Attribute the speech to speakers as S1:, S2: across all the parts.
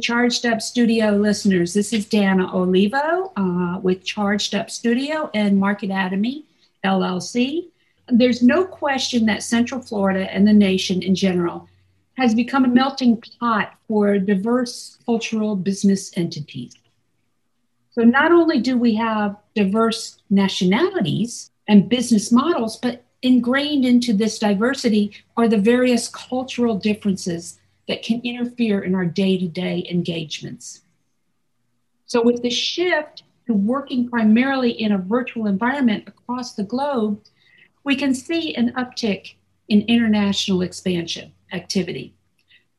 S1: Charged Up Studio listeners. This is Dana Olivo uh, with Charged Up Studio and Marketatomy LLC. There's no question that Central Florida and the nation in general has become a melting pot for diverse cultural business entities. So, not only do we have diverse nationalities and business models, but ingrained into this diversity are the various cultural differences that can interfere in our day to day engagements. So, with the shift to working primarily in a virtual environment across the globe, we can see an uptick in international expansion activity.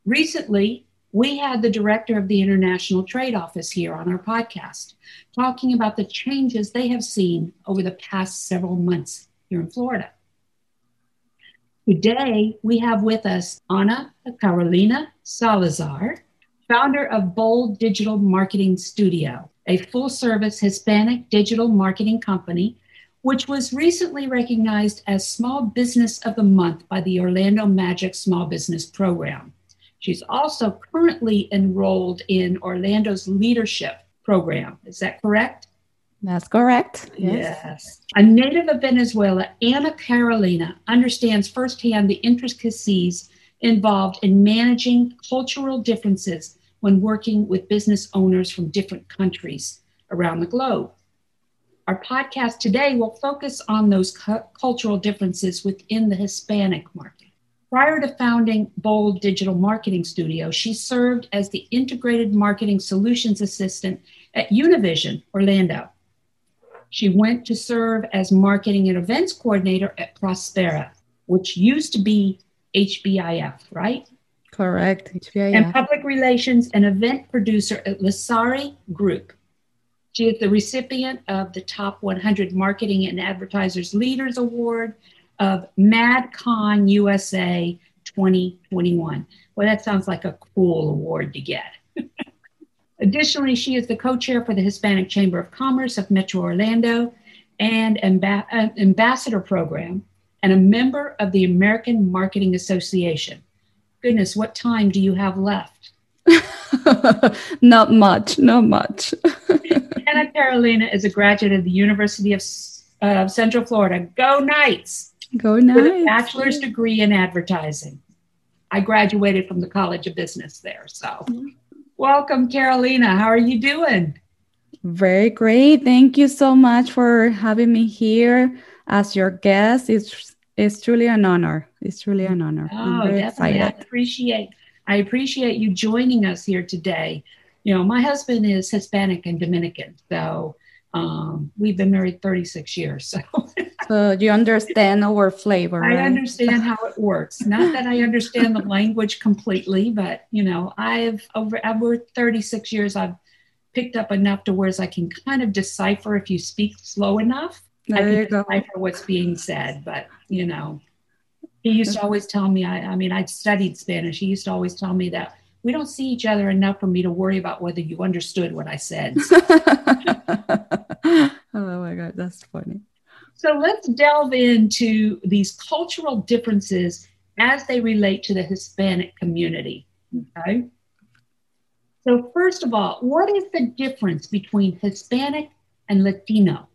S1: Recently, we had the director of the International Trade Office here on our podcast talking about the changes they have seen over the past several months here in Florida. Today, we have with us Ana Carolina Salazar, founder of Bold Digital Marketing Studio, a full service Hispanic digital marketing company, which was recently recognized as Small Business of the Month by the Orlando Magic Small Business Program. She's also currently enrolled in Orlando's leadership program. Is that correct?
S2: That's correct.
S1: Yes. yes. A native of Venezuela, Ana Carolina understands firsthand the intricacies involved in managing cultural differences when working with business owners from different countries around the globe. Our podcast today will focus on those cu- cultural differences within the Hispanic market. Prior to founding Bold Digital Marketing Studio, she served as the Integrated Marketing Solutions Assistant at Univision Orlando she went to serve as marketing and events coordinator at Prospera, which used to be HBIF, right?
S2: Correct, HBIF.
S1: And public relations and event producer at Lasari Group. She is the recipient of the Top 100 Marketing and Advertisers Leaders Award of MadCon USA 2021. Well, that sounds like a cool award to get. Additionally, she is the co chair for the Hispanic Chamber of Commerce of Metro Orlando and amb- uh, ambassador program and a member of the American Marketing Association. Goodness, what time do you have left?
S2: not much, not much.
S1: Ana Carolina is a graduate of the University of uh, Central Florida. Go Knights!
S2: Go Knights!
S1: With a bachelor's degree in advertising. I graduated from the College of Business there, so. Mm-hmm. Welcome, Carolina. How are you doing?
S2: Very great. Thank you so much for having me here as your guest. It's it's truly an honor. It's truly an honor.
S1: Oh, definitely. Excited. I appreciate I appreciate you joining us here today. You know, my husband is Hispanic and Dominican, so um, we've been married 36 years. So
S2: So you understand our flavor.
S1: I right? understand how it works. Not that I understand the language completely, but you know, I've over over 36 years, I've picked up enough to where I can kind of decipher if you speak slow enough. There I can decipher go. what's being said, but you know, he used to always tell me. I, I mean, I studied Spanish. He used to always tell me that we don't see each other enough for me to worry about whether you understood what I said.
S2: oh my god, that's funny.
S1: So let's delve into these cultural differences as they relate to the Hispanic community. Okay. So, first of all, what is the difference between Hispanic and Latino?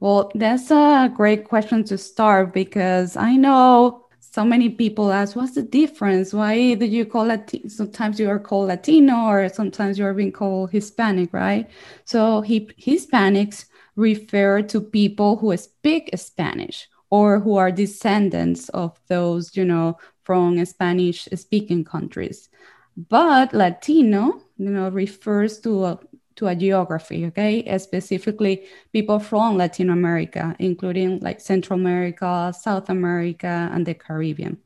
S2: Well, that's a great question to start because I know so many people ask, what's the difference? Why do you call Latino? Sometimes you are called Latino or sometimes you are being called Hispanic, right? So, he, Hispanics refer to people who speak Spanish or who are descendants of those, you know, from Spanish speaking countries. But Latino, you know, refers to a, to a geography, okay? Specifically, people from Latin America, including like Central America, South America, and the Caribbean.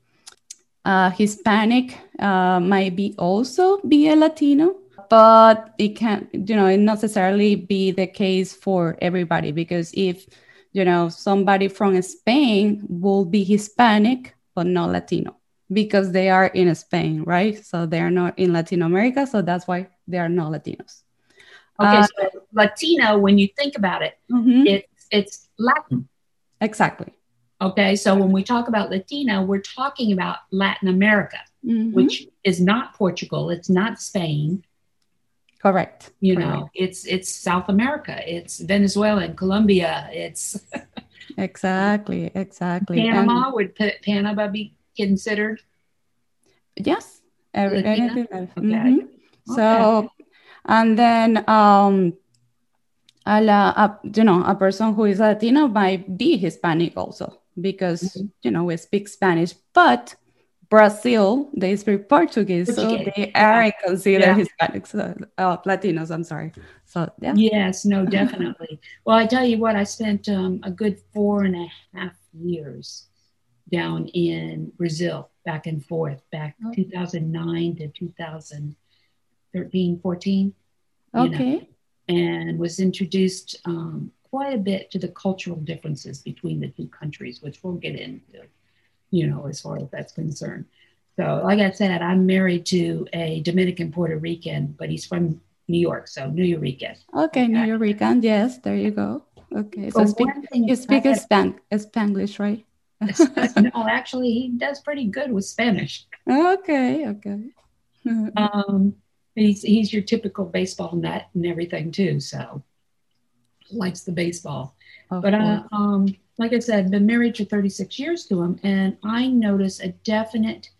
S2: Uh, Hispanic uh, might be also be a Latino, but it can you know it necessarily be the case for everybody because if you know somebody from spain will be hispanic but not latino because they are in spain right so they are not in latin america so that's why they are not latinos
S1: okay uh, so latino when you think about it mm-hmm. it's it's latin
S2: exactly
S1: okay so when we talk about latino we're talking about latin america mm-hmm. which is not Portugal, it's not Spain.
S2: Correct.
S1: You
S2: Correct.
S1: know, it's it's South America, it's Venezuela and Colombia, it's
S2: exactly, exactly.
S1: Panama and, would Panama be considered?
S2: Yes, every, anything. Okay. Mm-hmm. So, and then um, a, a, you know, a person who is Latino might be Hispanic also because mm-hmm. you know we speak Spanish, but Brazil they speak Portuguese, Portuguese. so they aren't considered yeah. Hispanics, uh, uh, Latinos. I'm sorry. So yeah.
S1: Yes, no, definitely. well, I tell you what, I spent um, a good four and a half years down in Brazil, back and forth, back oh. 2009 to 2013, 14.
S2: Okay. Know,
S1: and was introduced um, quite a bit to the cultural differences between the two countries, which we'll get into, you know, as far as that's concerned. So, like I said, I'm married to a Dominican Puerto Rican, but he's from New York, so New Yorican.
S2: Okay, New Yorican, yes, there you go. Okay, so speak, you speak Span- Spanglish, right?
S1: no, actually, he does pretty good with Spanish.
S2: Okay, okay.
S1: um, he's he's your typical baseball nut and everything too. So likes the baseball. but uh, um, like I said, been married for 36 years to him, and I notice a definite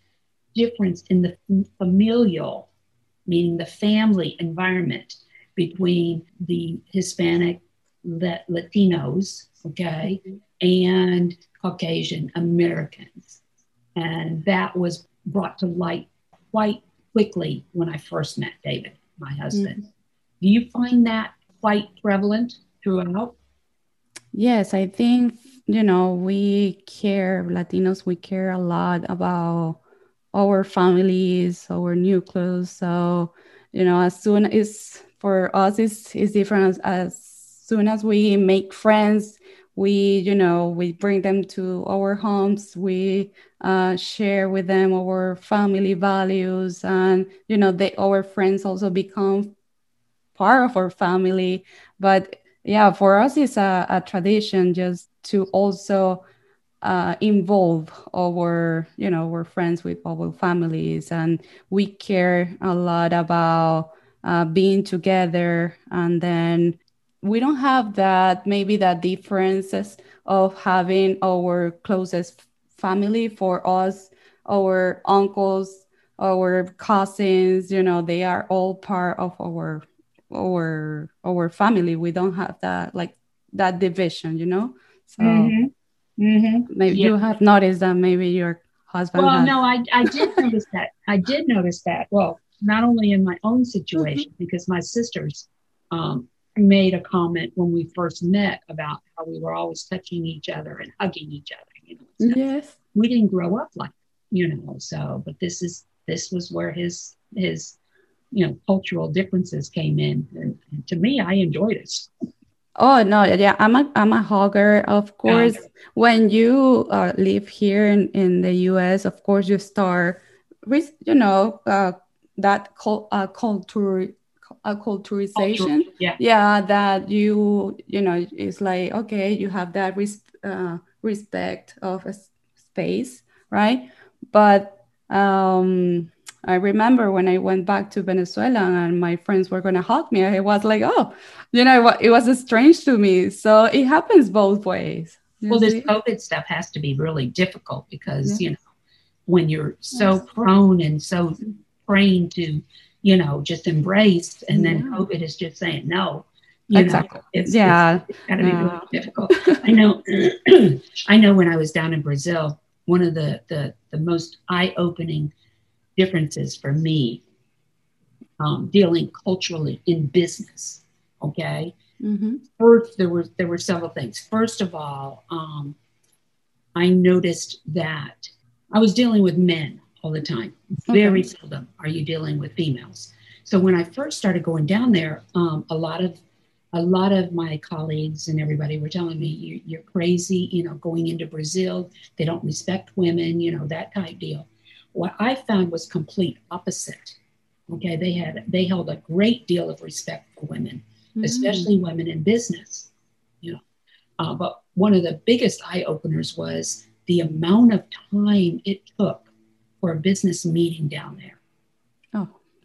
S1: difference in the familial, meaning the family environment between the Hispanic Latinos, okay, mm-hmm. and Caucasian Americans. And that was brought to light quite quickly when I first met David, my husband. Mm-hmm. Do you find that quite prevalent throughout?
S2: Yes, I think, you know, we care, Latinos, we care a lot about our families, our nucleus. So, you know, as soon as for us, it's, it's different as, as soon as we make friends, we you know we bring them to our homes we uh, share with them our family values and you know they our friends also become part of our family but yeah for us it's a, a tradition just to also uh, involve our you know our friends with our families and we care a lot about uh, being together. And then we don't have that maybe that differences of having our closest family. For us our uncles our cousins you know they are all part of our our our family we don't have that like that division you know so mm-hmm. Mm-hmm. maybe yeah. you have noticed that maybe your husband
S1: well
S2: has...
S1: no I, I did notice that i did notice that well not only in my own situation mm-hmm. because my sisters um, made a comment when we first met about how we were always touching each other and hugging each other. You
S2: know, yes,
S1: we didn't grow up like you know. So, but this is this was where his his you know cultural differences came in, and, and to me, I enjoyed it.
S2: Oh no, yeah, I'm a I'm a hogger Of course, yeah. when you uh, live here in, in the U.S., of course, you start, with you know, uh, that cult, uh, culture acculturation
S1: yeah
S2: yeah that you you know it's like okay you have that res- uh, respect of a space right but um I remember when I went back to Venezuela and my friends were going to hug me, I was like, oh, you know, it was strange to me. So it happens both ways.
S1: Well, see? this COVID stuff has to be really difficult because, yeah. you know, when you're so yes. prone and so trained to you know, just embrace, And then yeah. COVID is just saying no.
S2: You exactly. Know, it's, yeah.
S1: It's, it's gotta be yeah. really difficult. I know, I know when I was down in Brazil, one of the, the, the most eye opening differences for me um, dealing culturally in business. Okay.
S2: Mm-hmm.
S1: First, there were there were several things. First of all, um, I noticed that I was dealing with men all the time. Very seldom are you dealing with females. So when I first started going down there, um, a lot of a lot of my colleagues and everybody were telling me you, you're crazy, you know, going into Brazil, they don't respect women, you know, that type deal. What I found was complete opposite. Okay, they had they held a great deal of respect for women, mm. especially women in business. You know, uh, but one of the biggest eye openers was the amount of time it took for a business meeting down there.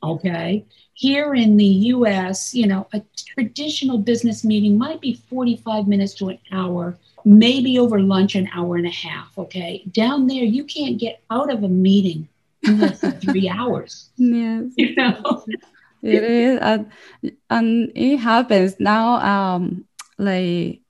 S1: Okay. Here in the US, you know, a traditional business meeting might be 45 minutes to an hour, maybe over lunch, an hour and a half. Okay. Down there, you can't get out of a meeting in three hours.
S2: Yes.
S1: You know?
S2: it is. And, and it happens now. Um, like,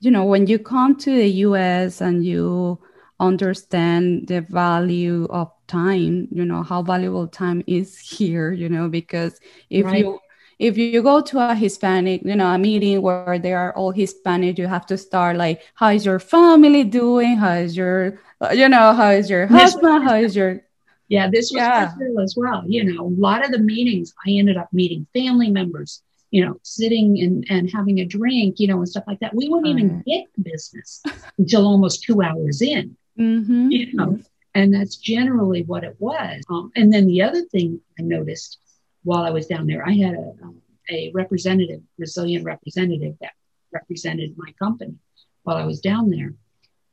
S2: you know, when you come to the US and you understand the value of time you know how valuable time is here you know because if right. you if you go to a hispanic you know a meeting where they are all hispanic you have to start like how is your family doing how is your you know how is your husband how is your
S1: yeah this was yeah. as well you know a lot of the meetings i ended up meeting family members you know, sitting and, and having a drink, you know, and stuff like that. We wouldn't even get business until almost two hours in.
S2: Mm-hmm.
S1: You know, and that's generally what it was. Um, and then the other thing I noticed while I was down there, I had a, um, a representative, Brazilian representative that represented my company while I was down there.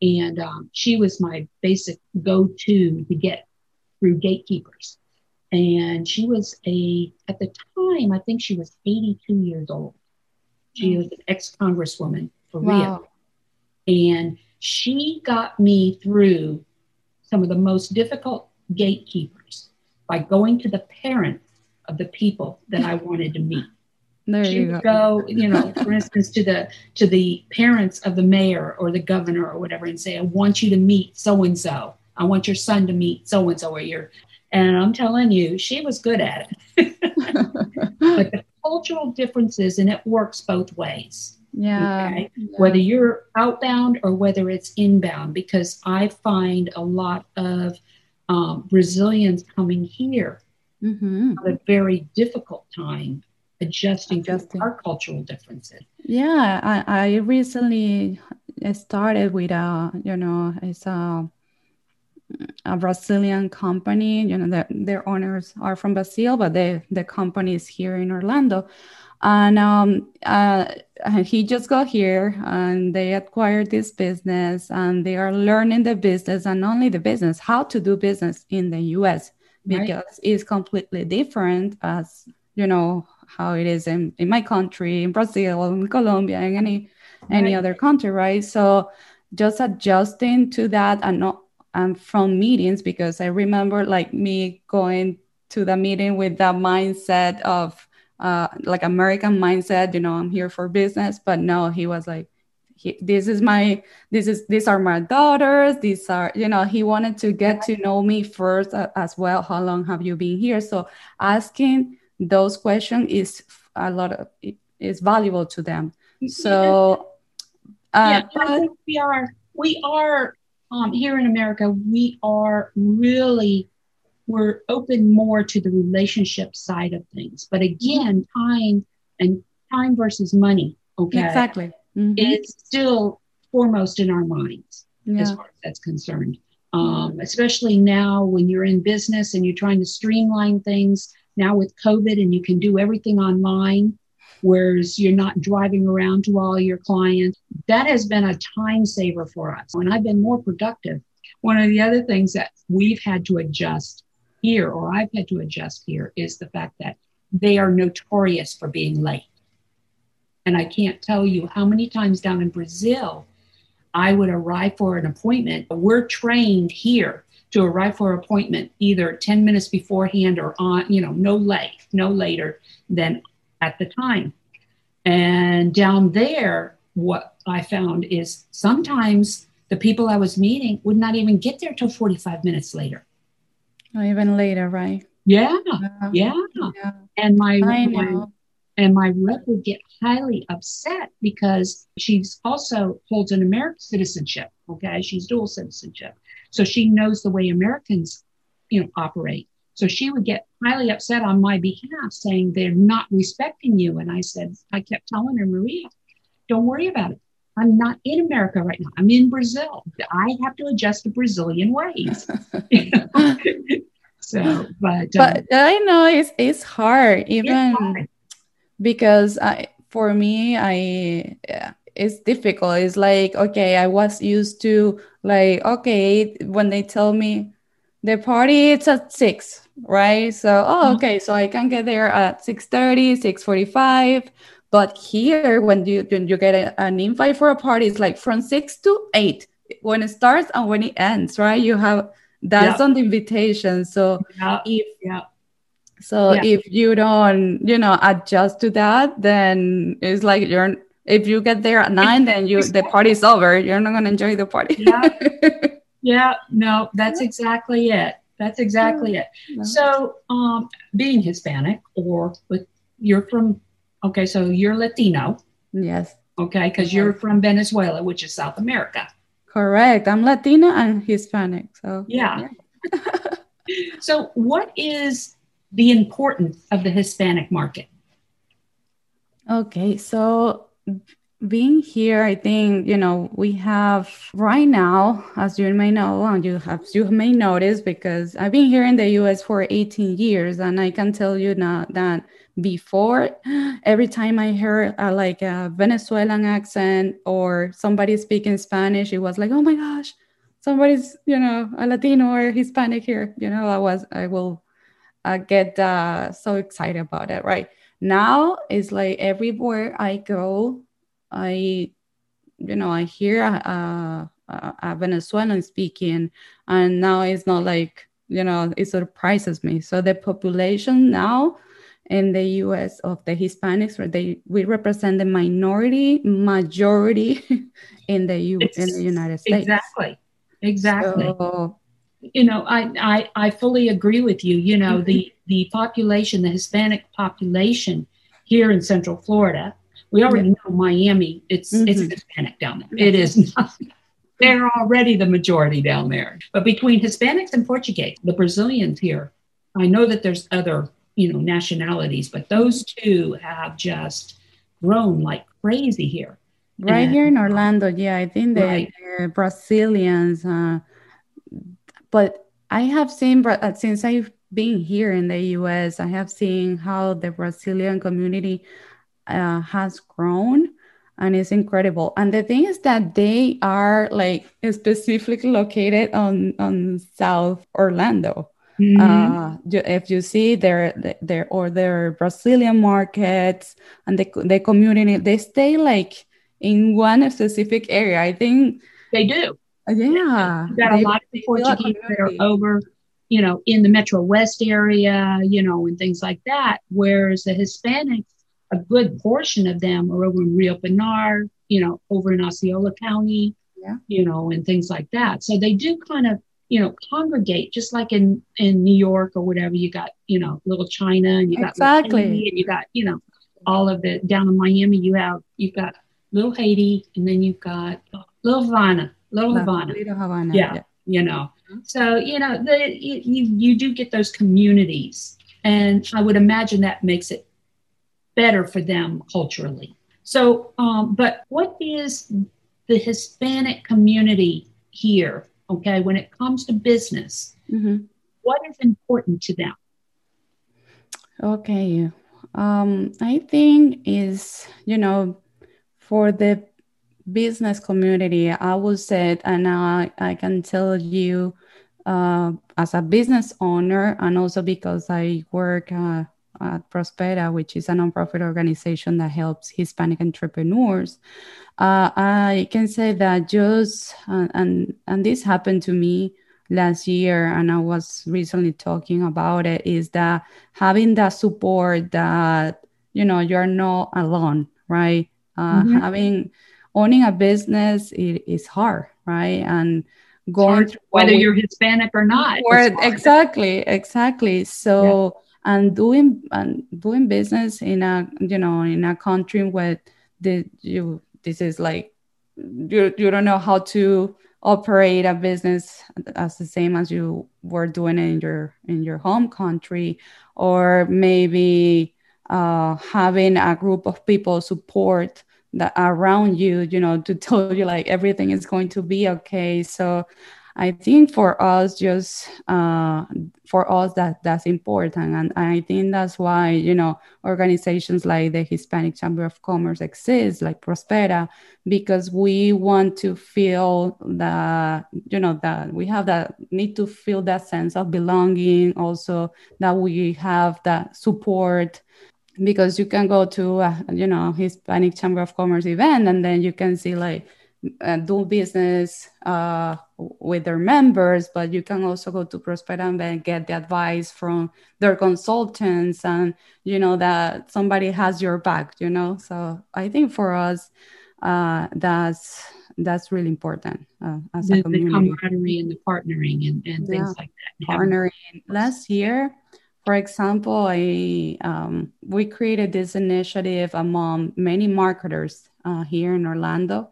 S1: And um, she was my basic go to to get through gatekeepers. And she was a, at the time, I think she was 82 years old. She was an ex congresswoman for wow. Rio. And she got me through some of the most difficult gatekeepers by going to the parents of the people that I wanted to meet.
S2: There
S1: she
S2: you
S1: would go. go, you know, for instance, to the to the parents of the mayor or the governor or whatever, and say, "I want you to meet so and so. I want your son to meet so and so, or your." And I'm telling you, she was good at it. but the cultural differences, and it works both ways.
S2: Yeah, okay? yeah.
S1: Whether you're outbound or whether it's inbound, because I find a lot of um, Brazilians coming here
S2: mm-hmm.
S1: a very difficult time adjusting, adjusting. to our cultural differences.
S2: Yeah, I, I recently started with a, you know, it's a, a Brazilian company. You know, their, their owners are from Brazil, but they, the company is here in Orlando and um, uh, he just got here and they acquired this business and they are learning the business and only the business how to do business in the us because right. it's completely different as you know how it is in, in my country in brazil in colombia in any right. any other country right so just adjusting to that and not and from meetings because i remember like me going to the meeting with that mindset of uh, like American mindset, you know, I'm here for business. But no, he was like, he, this is my, this is, these are my daughters. These are, you know, he wanted to get to know me first uh, as well. How long have you been here? So asking those questions is a lot of, is valuable to them. So,
S1: uh, yeah, I think we are, we are um, here in America, we are really we're open more to the relationship side of things. But again, time and time versus money, okay,
S2: exactly,
S1: mm-hmm. is still foremost in our minds yeah. as far as that's concerned. Um, especially now when you're in business and you're trying to streamline things now with COVID and you can do everything online, whereas you're not driving around to all your clients. That has been a time saver for us. And I've been more productive. One of the other things that we've had to adjust here, or I've had to adjust here, is the fact that they are notorious for being late. And I can't tell you how many times down in Brazil I would arrive for an appointment. We're trained here to arrive for an appointment either 10 minutes beforehand or on, you know, no late, no later than at the time. And down there, what I found is sometimes the people I was meeting would not even get there till 45 minutes later.
S2: Or even later, right?
S1: Yeah, yeah. yeah. And my, my and my rep would get highly upset because she's also holds an American citizenship. Okay, she's dual citizenship, so she knows the way Americans, you know, operate. So she would get highly upset on my behalf, saying they're not respecting you. And I said, I kept telling her, Maria, don't worry about it. I'm not in America right now. I'm in Brazil. I have to adjust to Brazilian ways. so, but
S2: but um, I know it's it's hard even it's hard. because I for me I yeah, it's difficult. It's like okay, I was used to like okay when they tell me the party it's at six, right? So oh mm-hmm. okay, so I can get there at 6:30, 6:45. But here, when you when you get a, an invite for a party, it's like from six to eight when it starts and when it ends, right? You have that's yeah. on the invitation. So
S1: yeah. if yeah.
S2: So yeah. if you don't, you know, adjust to that, then it's like you're if you get there at nine, then you the party's over. You're not gonna enjoy the party.
S1: yeah. yeah, no, that's exactly it. That's exactly it. So um being Hispanic or with you're from okay, so you're Latino.
S2: Yes.
S1: Okay, because you're from Venezuela, which is South America.
S2: Correct. I'm Latina and Hispanic. So
S1: yeah. yeah. so what is the importance of the Hispanic market?
S2: Okay, so being here, I think you know we have right now, as you may know, and you have you may notice because I've been here in the U.S. for 18 years, and I can tell you now that before, every time I heard uh, like a Venezuelan accent or somebody speaking Spanish, it was like, oh my gosh, somebody's you know a Latino or Hispanic here. You know, I was I will uh, get uh, so excited about it. Right now, it's like everywhere I go I, you know, I hear a, a, a Venezuelan speaking, and now it's not like, you know, it surprises me. So the population now in the U.S. of the Hispanics, where they we represent the minority majority in the U it's, in the United States.
S1: Exactly, exactly. So, you know, I, I I fully agree with you. You know, mm-hmm. the the population, the Hispanic population here in Central Florida we already know Miami. It's mm-hmm. it's Hispanic down there. It is not. They're already the majority down there. But between Hispanics and Portuguese, the Brazilians here, I know that there's other you know nationalities, but those two have just grown like crazy here.
S2: Right and, here in Orlando, yeah, I think the, right. the Brazilians. Uh, but I have seen uh, since I've been here in the U.S., I have seen how the Brazilian community uh, has grown and it's incredible. And the thing is that they are like specifically located on on South Orlando. Mm-hmm. Uh, if you see their their or their Brazilian markets and the the community, they stay like in one specific area. I think
S1: they do.
S2: Yeah,
S1: you got a lot of Portuguese that are over, you know, in the Metro West area, you know, and things like that. Whereas the Hispanics a good portion of them are over in Rio Pinar, you know, over in Osceola County,
S2: yeah.
S1: you know, and things like that. So they do kind of, you know, congregate just like in in New York or whatever. You got, you know, little China and you got
S2: exactly,
S1: and you got, you know, all of it down in Miami. You have you've got little Haiti, and then you've got little Havana, little Havana,
S2: little Havana,
S1: yeah, yeah. you know. So you know, the you you do get those communities, and I would imagine that makes it better for them culturally. So, um, but what is the Hispanic community here? Okay, when it comes to business, mm-hmm. what is important to them?
S2: Okay, um, I think is you know for the business community, I would say, and I I can tell you uh, as a business owner, and also because I work. Uh, at Prospera, which is a nonprofit organization that helps Hispanic entrepreneurs, uh, I can say that just uh, and and this happened to me last year, and I was recently talking about it. Is that having that support that you know you're not alone, right? Uh, mm-hmm. Having owning a business it is hard, right? And going
S1: whether you're Hispanic or not.
S2: Or, exactly, exactly. So. Yeah and doing and doing business in a you know in a country where the you this is like you you don't know how to operate a business as the same as you were doing in your in your home country or maybe uh, having a group of people support that around you you know to tell you like everything is going to be okay. So I think for us, just uh, for us that that's important, and I think that's why you know organizations like the Hispanic Chamber of Commerce exist, like Prospera, because we want to feel that you know that we have that need to feel that sense of belonging, also that we have that support because you can go to a, you know Hispanic Chamber of Commerce event and then you can see like uh, do business uh, with their members, but you can also go to Prospera and get the advice from their consultants, and you know that somebody has your back. You know, so I think for us, uh, that's that's really important uh, as
S1: the,
S2: a community.
S1: The camaraderie and the partnering and, and yeah. things like that.
S2: Partnering. Last year, for example, I um, we created this initiative among many marketers uh, here in Orlando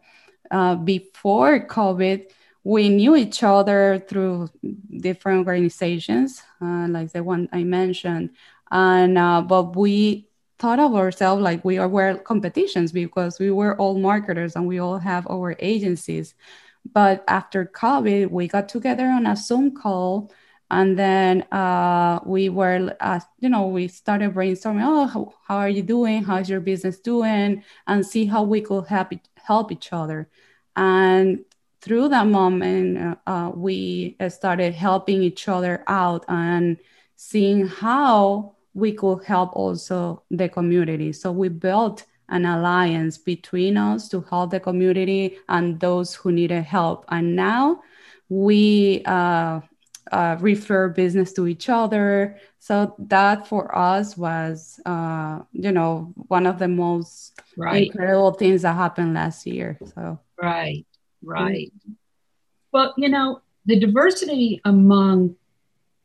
S2: uh, before COVID, we knew each other through different organizations, uh, like the one I mentioned. And uh, but we thought of ourselves like we were competitions because we were all marketers and we all have our agencies. But after COVID, we got together on a Zoom call and then uh, we were uh, you know we started brainstorming oh how, how, are you doing how's your business doing and see how we could help help each other and through that moment, uh, we started helping each other out and seeing how we could help also the community. So we built an alliance between us to help the community and those who needed help. And now we uh, uh, refer business to each other. So that for us was, uh, you know, one of the most right. incredible things that happened last year. So
S1: Right, right. Mm-hmm. Well, you know, the diversity among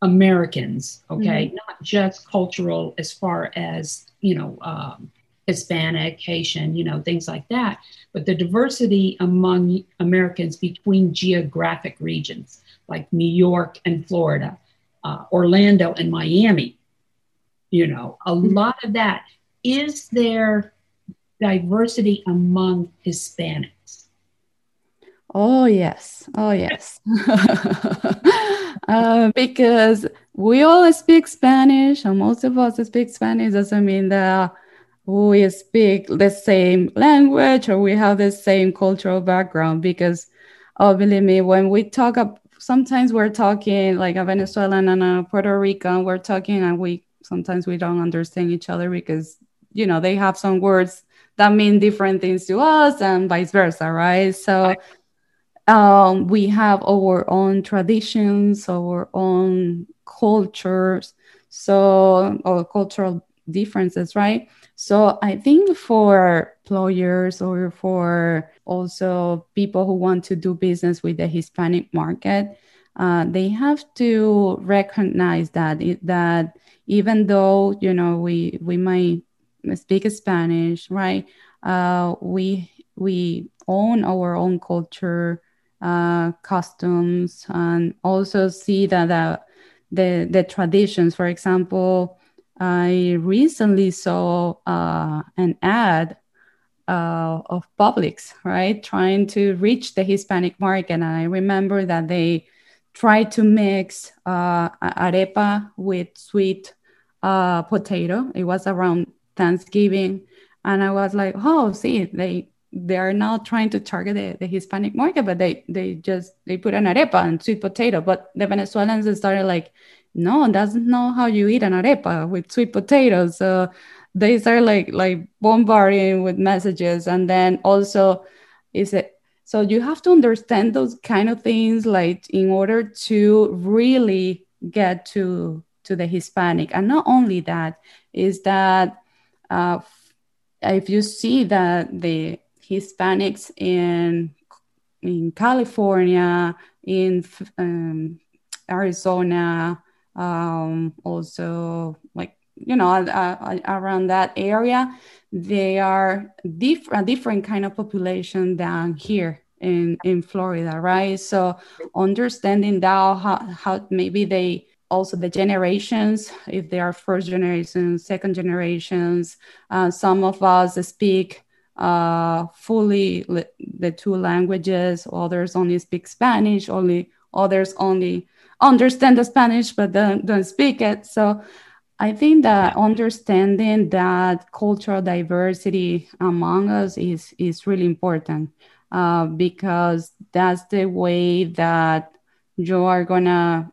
S1: Americans, okay, mm-hmm. not just cultural as far as, you know, um, Hispanic, Haitian, you know, things like that, but the diversity among Americans between geographic regions like New York and Florida, uh, Orlando and Miami, you know, a mm-hmm. lot of that. Is there diversity among Hispanics?
S2: Oh, yes. Oh, yes. uh, because we all speak Spanish, and most of us speak Spanish doesn't mean that we speak the same language or we have the same cultural background. Because, oh, believe me, when we talk, up, sometimes we're talking like a Venezuelan and a Puerto Rican, we're talking and we sometimes we don't understand each other because, you know, they have some words that mean different things to us and vice versa, right? So, um, we have our own traditions, our own cultures, so or cultural differences, right? So I think for employers or for also people who want to do business with the Hispanic market, uh, they have to recognize that it, that even though you know we we might speak Spanish, right? Uh, we we own our own culture uh, customs and also see that the, the, the traditions. For example, I recently saw uh, an ad uh, of Publix, right, trying to reach the Hispanic market. And I remember that they tried to mix uh, arepa with sweet uh, potato. It was around Thanksgiving. And I was like, oh, see, they they're not trying to target the, the Hispanic market, but they they just they put an arepa and sweet potato. But the Venezuelans started like, no, doesn't know how you eat an arepa with sweet potatoes. So they start like like bombarding with messages, and then also is it so you have to understand those kind of things like in order to really get to to the Hispanic, and not only that is that. Uh, if you see that the Hispanics in in California, in um, Arizona, um, also like you know uh, around that area, they are diff- a different kind of population than here in in Florida, right? So understanding that how, how maybe they also the generations if they are first generation second generations uh, some of us speak uh, fully the two languages. Others only speak Spanish, only others only understand the Spanish but don't, don't speak it. So I think that understanding that cultural diversity among us is is really important uh, because that's the way that you are gonna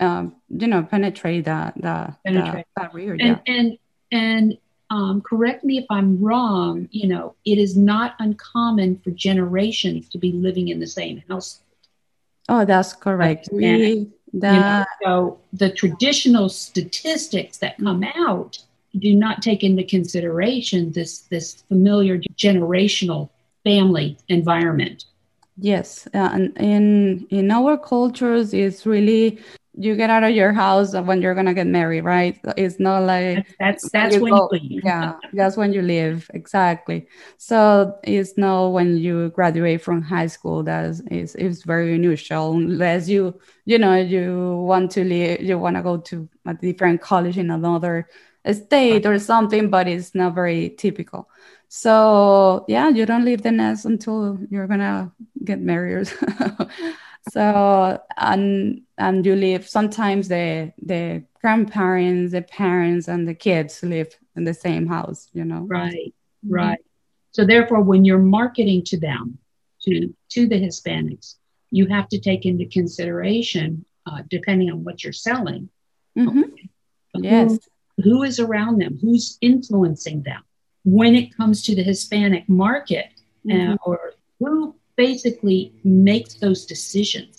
S2: uh, you know penetrate that the, penetrate. the barrier.
S1: And
S2: yeah.
S1: and and um, correct me if I'm wrong. You know, it is not uncommon for generations to be living in the same house.
S2: Oh, that's correct. We
S1: that you know, so the traditional statistics that come out do not take into consideration this this familiar generational family environment.
S2: Yes, uh, and in in our cultures, it's really you get out of your house when you're gonna get married, right? It's not like
S1: that's that's when, you, when you leave.
S2: yeah, that's when you leave exactly. So it's not when you graduate from high school. That is is, is very unusual unless you you know you want to leave, you want to go to a different college in another state or something, but it's not very typical. So yeah, you don't leave the nest until you're gonna get married. so and and you live sometimes the the grandparents the parents and the kids live in the same house you know
S1: right mm-hmm. right so therefore when you're marketing to them to to the hispanics you have to take into consideration uh, depending on what you're selling
S2: mm-hmm. yes
S1: who, who is around them who's influencing them when it comes to the hispanic market uh, mm-hmm. or who basically makes those decisions.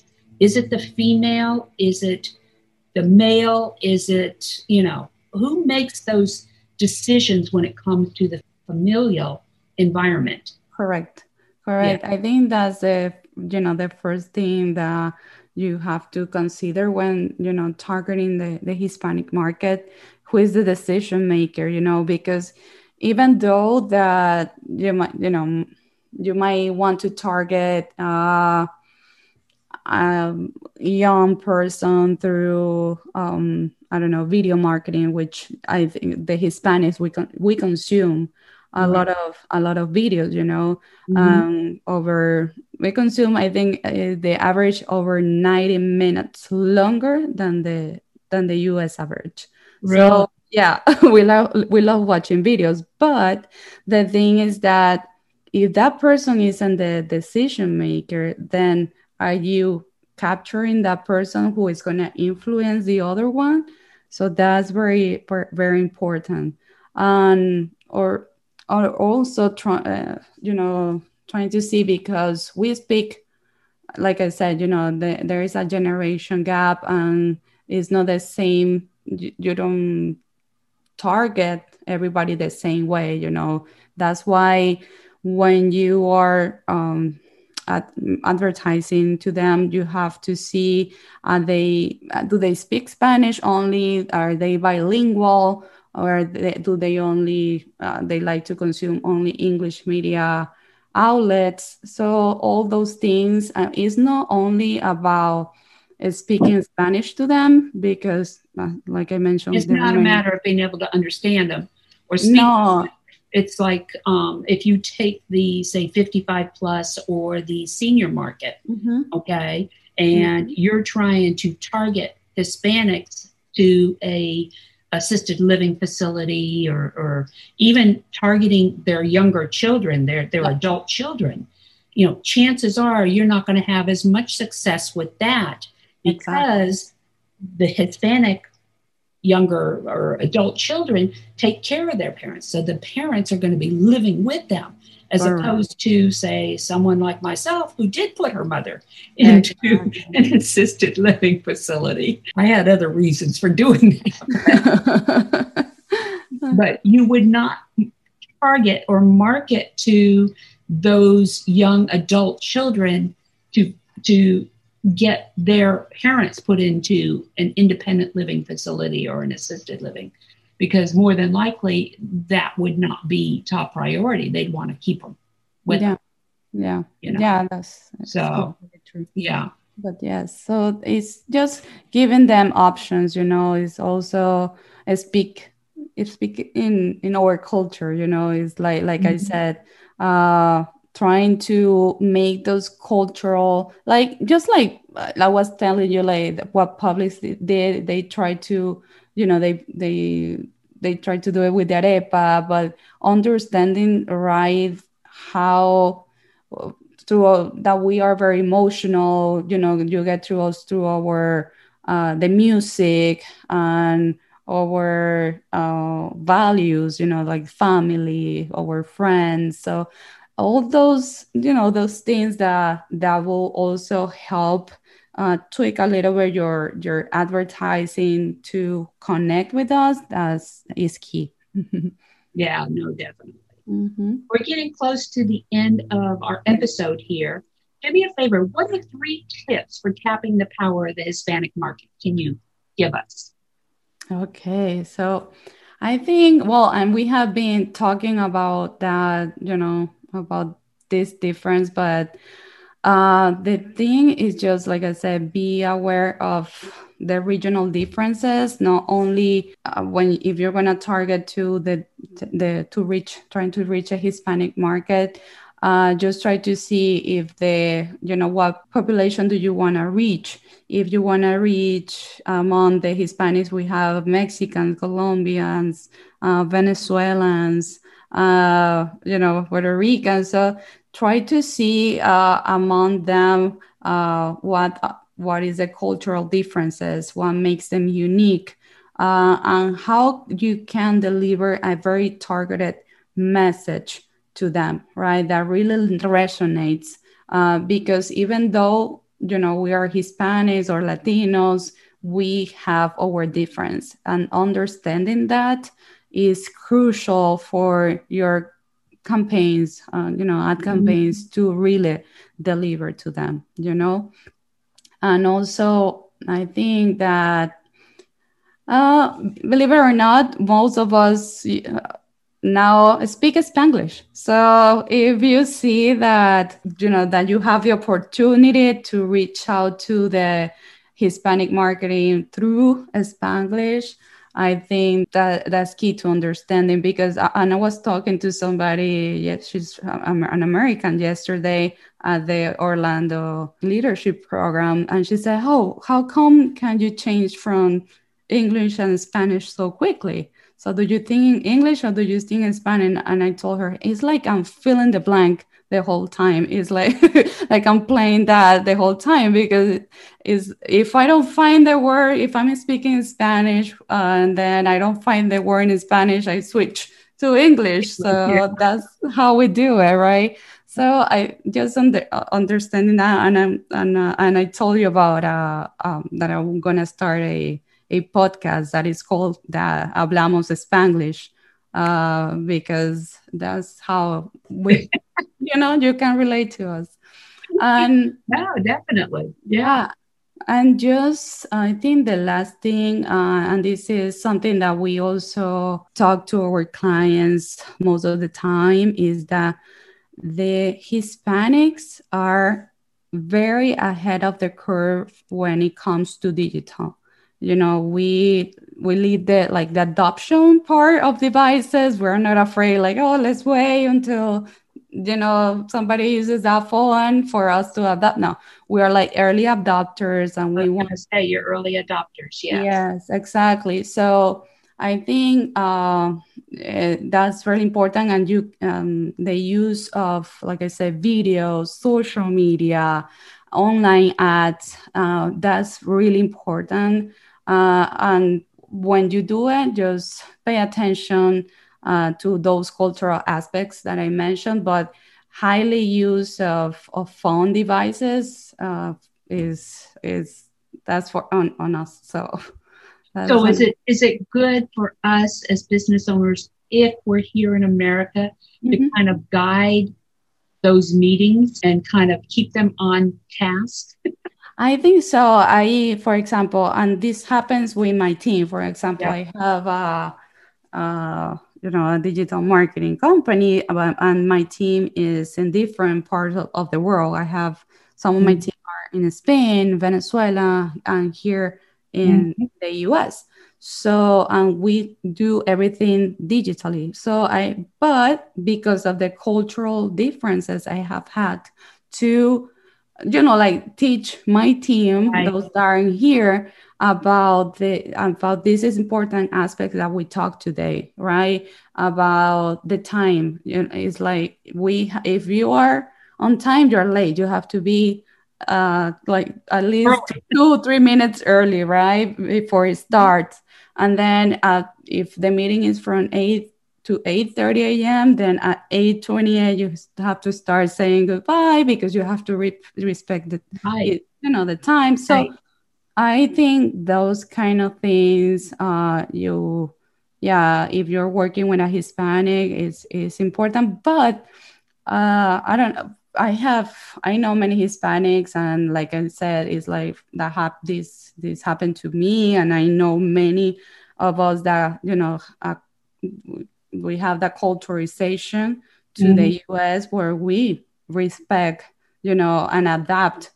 S1: Is it the female? Is it the male? Is it, you know, who makes those decisions when it comes to the familial environment?
S2: Correct. Correct. Yeah. I think that's the, you know, the first thing that you have to consider when, you know, targeting the, the Hispanic market. Who is the decision maker, you know, because even though that you might, you know, you might want to target uh, a young person through um, I don't know video marketing, which I think the Hispanics we con- we consume a mm-hmm. lot of a lot of videos. You know, mm-hmm. um, over we consume I think uh, the average over ninety minutes longer than the than the U.S. average. Really? So yeah, we love we love watching videos, but the thing is that if that person isn't the decision maker, then are you capturing that person who is going to influence the other one? So that's very, very important. Um, or, or also try, uh, you know, trying to see because we speak, like I said, you know, the, there is a generation gap and it's not the same. You, you don't target everybody the same way, you know. That's why when you are um, at advertising to them you have to see are they do they speak spanish only? Are they bilingual? Or they, do they only uh, they like to consume only english media outlets? So all those things uh, is not only about uh, speaking spanish to them because uh, like i mentioned
S1: it's not a matter of being able to understand them or speak
S2: no
S1: it's like um, if you take the say 55 plus or the senior market mm-hmm. okay and mm-hmm. you're trying to target hispanics to a assisted living facility or, or even targeting their younger children their, their adult children you know chances are you're not going to have as much success with that because exactly. the hispanic younger or adult children take care of their parents. So the parents are going to be living with them as opposed to, say, someone like myself who did put her mother into an assisted living facility. I had other reasons for doing that. but you would not target or market to those young adult children to to get their parents put into an independent living facility or an assisted living because more than likely that would not be top priority. They'd want to keep them with
S2: yeah. them, yeah. you know? yeah that's,
S1: that's so true. yeah.
S2: But yes so it's just giving them options you know it's also a speak it speak in in our culture you know it's like like mm-hmm. i said uh trying to make those cultural like just like i was telling you like what Publix did they try to you know they they they try to do it with the arepa but understanding right how through that we are very emotional you know you get through us through our uh, the music and our uh, values you know like family our friends. So all those you know those things that that will also help uh, tweak a little bit your your advertising to connect with us that's is key.
S1: Yeah no definitely. Mm-hmm. we're getting close to the end of our episode here. Do me a favor what are three tips for tapping the power of the hispanic market? Can you give us?
S2: Okay so i think well and we have been talking about that you know about this difference but uh, the thing is just like I said, be aware of the regional differences. Not only uh, when if you're going to target to the the to reach trying to reach a Hispanic market, uh, just try to see if the you know what population do you want to reach. If you want to reach among the Hispanics, we have Mexicans, Colombians, uh, Venezuelans uh, you know, Puerto Rican. So try to see uh, among them uh, what what is the cultural differences, what makes them unique, uh, and how you can deliver a very targeted message to them, right? That really resonates. Uh, because even though you know we are Hispanics or Latinos, we have our difference, and understanding that is crucial for your campaigns, uh, you know, ad mm-hmm. campaigns mm-hmm. to really deliver to them, you know. And also, I think that, uh, believe it or not, most of us uh, now speak Spanglish. So if you see that, you know, that you have the opportunity to reach out to the Hispanic marketing through Spanglish, I think that that's key to understanding because and I was talking to somebody, yes, she's um, um, an American yesterday at the Orlando Leadership Program, and she said, "Oh, how come can you change from English and Spanish so quickly?" So do you think in English or do you think in Spanish? And I told her, it's like I'm filling the blank the whole time. It's like like I'm playing that the whole time because is if I don't find the word, if I'm speaking Spanish uh, and then I don't find the word in Spanish, I switch to English. So yeah. that's how we do it, right? So I just under, understanding that, and I'm, and uh, and I told you about uh, um, that I'm gonna start a a podcast that is called that Hablamos Spanglish uh, because that's how we, you know, you can relate to us. And
S1: no, definitely,
S2: yeah. yeah. And just, I think the last thing, uh, and this is something that we also talk to our clients most of the time, is that the Hispanics are very ahead of the curve when it comes to digital you know we we lead the like the adoption part of devices. We're not afraid like oh let's wait until you know somebody uses that phone for us to adopt. No we are like early adopters and we want
S1: to say you're early adopters yes.
S2: Yes exactly. So i think uh, eh, that's very important and you um, the use of like i said video social media online ads uh, that's really important uh, and when you do it, just pay attention uh, to those cultural aspects that I mentioned, but highly use of, of phone devices uh, is is that's for on, on us. So
S1: so is it is it good for us as business owners if we're here in America mm-hmm. to kind of guide those meetings and kind of keep them on task?
S2: I think so. I, for example, and this happens with my team. For example, yeah. I have a, a, you know, a digital marketing company, and my team is in different parts of, the world. I have some of my mm-hmm. team are in Spain, Venezuela, and here in mm-hmm. the U.S. So um, we do everything digitally. So I, but because of the cultural differences I have had to, you know, like teach my team, right. those that are here, about the about this is important aspect that we talked today, right? About the time. You know, it's like we, if you are on time, you're late. You have to be uh, like at least two three minutes early, right, before it starts. And then uh, if the meeting is from 8 to 8.30 a.m., then at 8.28, you have to start saying goodbye because you have to re- respect the, right. you know, the time. So right. I think those kind of things, uh, you, yeah, if you're working with a Hispanic, is is important. But uh, I don't know I have I know many Hispanics and like I said it's like that have this this happened to me and I know many of us that you know uh, we have that culturization to mm-hmm. the US where we respect you know and adapt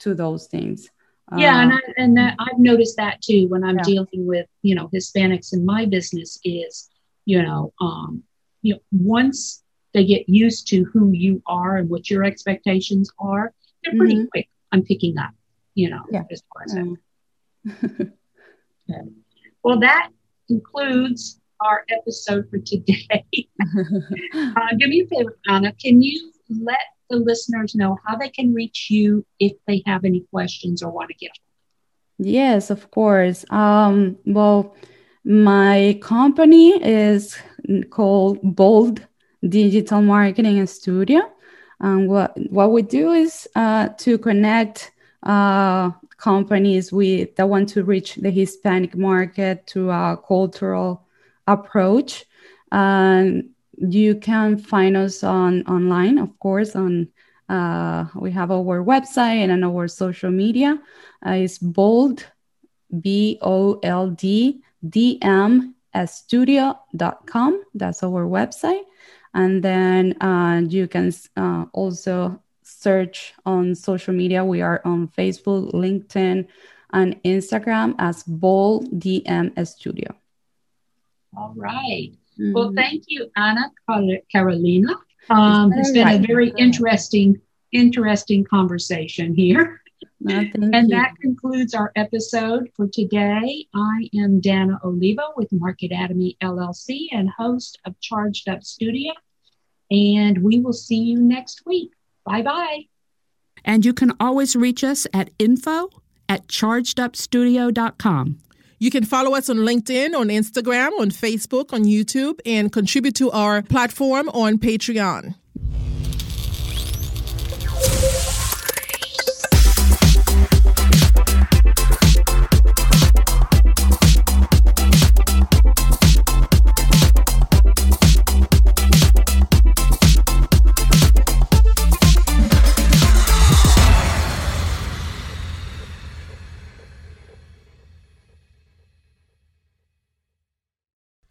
S2: to those things.
S1: Yeah, and I, and that, I've noticed that too when I'm yeah. dealing with you know Hispanics in my business is you know um you know once they get used to who you are and what your expectations are, they're pretty mm-hmm. quick on picking up, you know, yeah. as far as mm. okay. Well, that concludes our episode for today. uh, do me a favor, Anna. Can you let the listeners know how they can reach you if they have any questions or want to get
S2: Yes, of course. Um, well, my company is called Bold digital marketing studio. And what, what we do is uh, to connect uh, companies with that want to reach the Hispanic market through a cultural approach. And you can find us on online, of course, on uh, we have our website and our social media. Uh, it's bold, B O L D D M studio.com. That's our website. And then uh, you can uh, also search on social media. We are on Facebook, LinkedIn, and Instagram as Bold DM Studio.
S1: All right. mm-hmm. Well, thank you, Anna Carolina. Um, it's been right. a very interesting, interesting conversation here. and you. that concludes our episode for today. I am Dana Olivo with Marketatomy LLC and host of Charged Up Studio. And we will see you next week. Bye bye.
S3: And you can always reach us at info at chargedupstudio.com.
S4: You can follow us on LinkedIn, on Instagram, on Facebook, on YouTube, and contribute to our platform on Patreon.